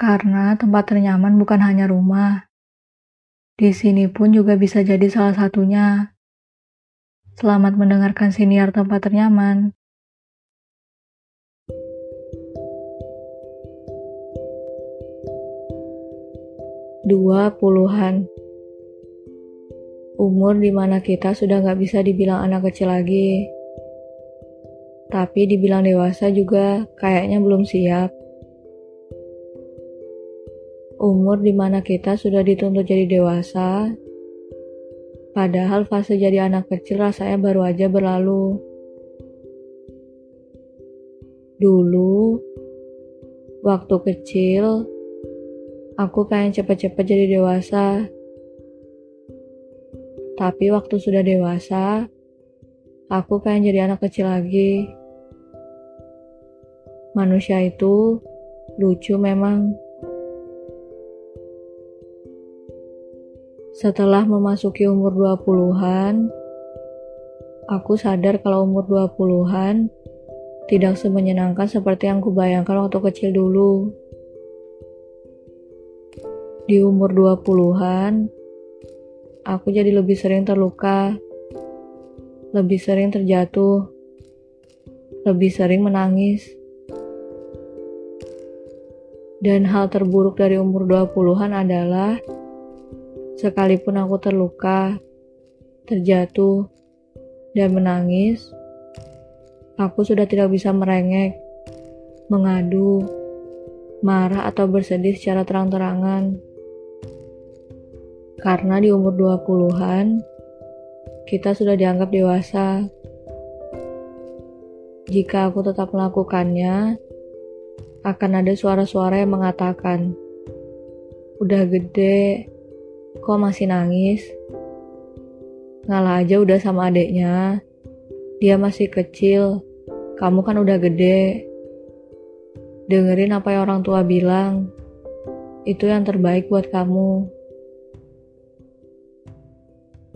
Karena tempat ternyaman bukan hanya rumah. Di sini pun juga bisa jadi salah satunya. Selamat mendengarkan siniar tempat ternyaman. Dua puluhan Umur di mana kita sudah gak bisa dibilang anak kecil lagi. Tapi dibilang dewasa juga kayaknya belum siap umur di mana kita sudah dituntut jadi dewasa, padahal fase jadi anak kecil rasanya baru aja berlalu. Dulu, waktu kecil, aku pengen cepet-cepet jadi dewasa. Tapi waktu sudah dewasa, aku pengen jadi anak kecil lagi. Manusia itu lucu memang. Setelah memasuki umur 20-an, aku sadar kalau umur 20-an tidak semenyenangkan seperti yang kubayangkan waktu kecil dulu. Di umur 20-an, aku jadi lebih sering terluka, lebih sering terjatuh, lebih sering menangis. Dan hal terburuk dari umur 20-an adalah Sekalipun aku terluka, terjatuh, dan menangis, aku sudah tidak bisa merengek, mengadu, marah atau bersedih secara terang-terangan. Karena di umur 20-an, kita sudah dianggap dewasa. Jika aku tetap melakukannya, akan ada suara-suara yang mengatakan, "Udah gede, Kok masih nangis? Ngalah aja udah sama adeknya. Dia masih kecil. Kamu kan udah gede. Dengerin apa yang orang tua bilang. Itu yang terbaik buat kamu.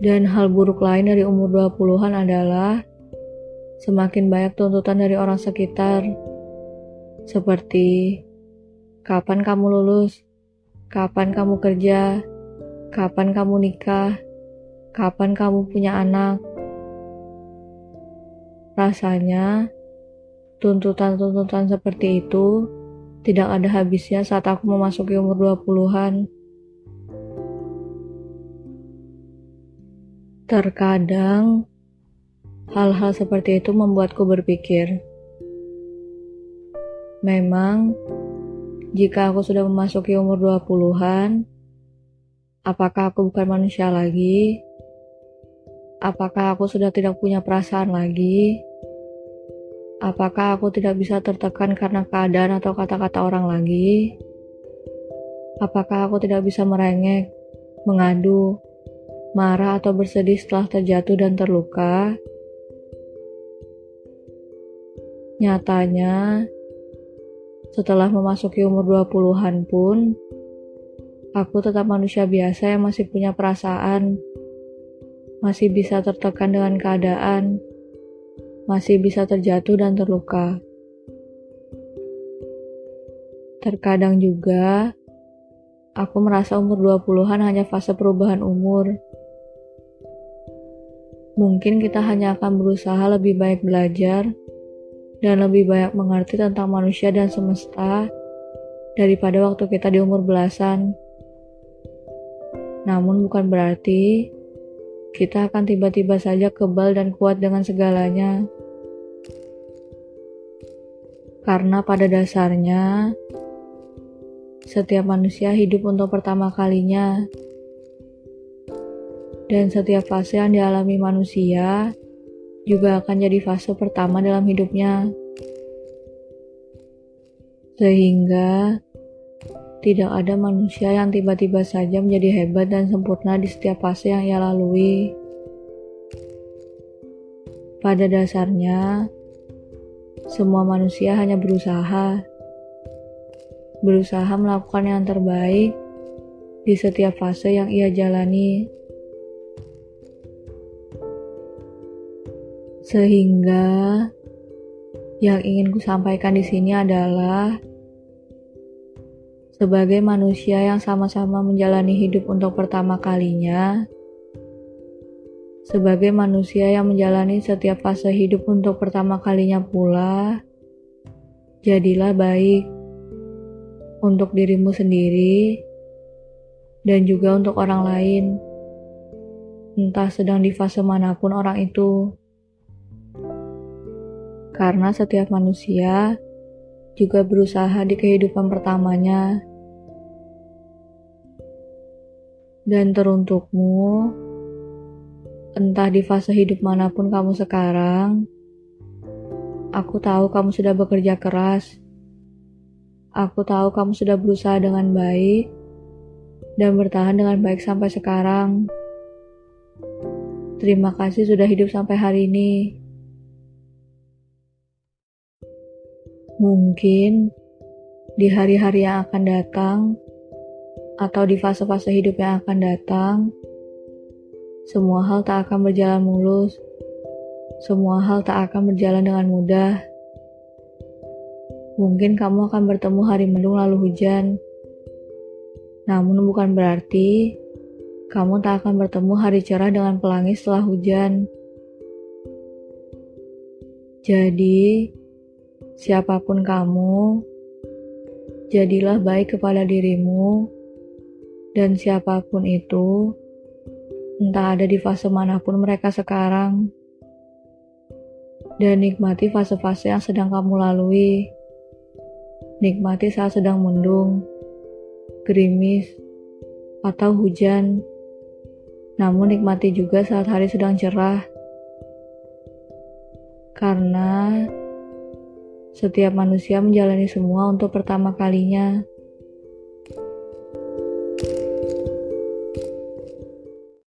Dan hal buruk lain dari umur 20-an adalah semakin banyak tuntutan dari orang sekitar. Seperti, kapan kamu lulus? Kapan kamu kerja? Kapan kamu nikah? Kapan kamu punya anak? Rasanya, tuntutan-tuntutan seperti itu tidak ada habisnya saat aku memasuki umur 20-an. Terkadang, hal-hal seperti itu membuatku berpikir, memang jika aku sudah memasuki umur 20-an, Apakah aku bukan manusia lagi? Apakah aku sudah tidak punya perasaan lagi? Apakah aku tidak bisa tertekan karena keadaan atau kata-kata orang lagi? Apakah aku tidak bisa merengek, mengadu, marah atau bersedih setelah terjatuh dan terluka? Nyatanya, setelah memasuki umur 20-an pun, Aku tetap manusia biasa yang masih punya perasaan, masih bisa tertekan dengan keadaan, masih bisa terjatuh dan terluka. Terkadang juga, aku merasa umur 20-an hanya fase perubahan umur. Mungkin kita hanya akan berusaha lebih baik belajar dan lebih banyak mengerti tentang manusia dan semesta daripada waktu kita di umur belasan. Namun bukan berarti kita akan tiba-tiba saja kebal dan kuat dengan segalanya. Karena pada dasarnya, setiap manusia hidup untuk pertama kalinya. Dan setiap fase yang dialami manusia juga akan jadi fase pertama dalam hidupnya. Sehingga tidak ada manusia yang tiba-tiba saja menjadi hebat dan sempurna di setiap fase yang ia lalui. Pada dasarnya, semua manusia hanya berusaha, berusaha melakukan yang terbaik di setiap fase yang ia jalani. Sehingga yang ingin ku sampaikan di sini adalah Sebagai manusia yang sama-sama menjalani hidup untuk pertama kalinya, sebagai manusia yang menjalani setiap fase hidup untuk pertama kalinya pula, jadilah baik untuk dirimu sendiri dan juga untuk orang lain, entah sedang di fase mana pun orang itu. Karena setiap manusia juga berusaha di kehidupan pertamanya. Dan teruntukmu, entah di fase hidup mana pun kamu sekarang, aku tahu kamu sudah bekerja keras. Aku tahu kamu sudah berusaha dengan baik dan bertahan dengan baik sampai sekarang. Terima kasih sudah hidup sampai hari ini. Mungkin di hari-hari yang akan datang, atau di fase-fase hidup yang akan datang, semua hal tak akan berjalan mulus. Semua hal tak akan berjalan dengan mudah. Mungkin kamu akan bertemu hari mendung lalu hujan. Namun bukan berarti kamu tak akan bertemu hari cerah dengan pelangi setelah hujan. Jadi, Siapa pun kamu, jadilah baik kepada dirimu, dan siapa pun itu, entah ada di fase mana pun mereka sekarang, dan nikmati fase-fase yang sedang kamu lalui. Nikmati saat sedang mendung, gerimis, atau hujan. Namun nikmati juga saat hari sedang cerah. Karena setiap manusia menjalani semua untuk pertama kalinya.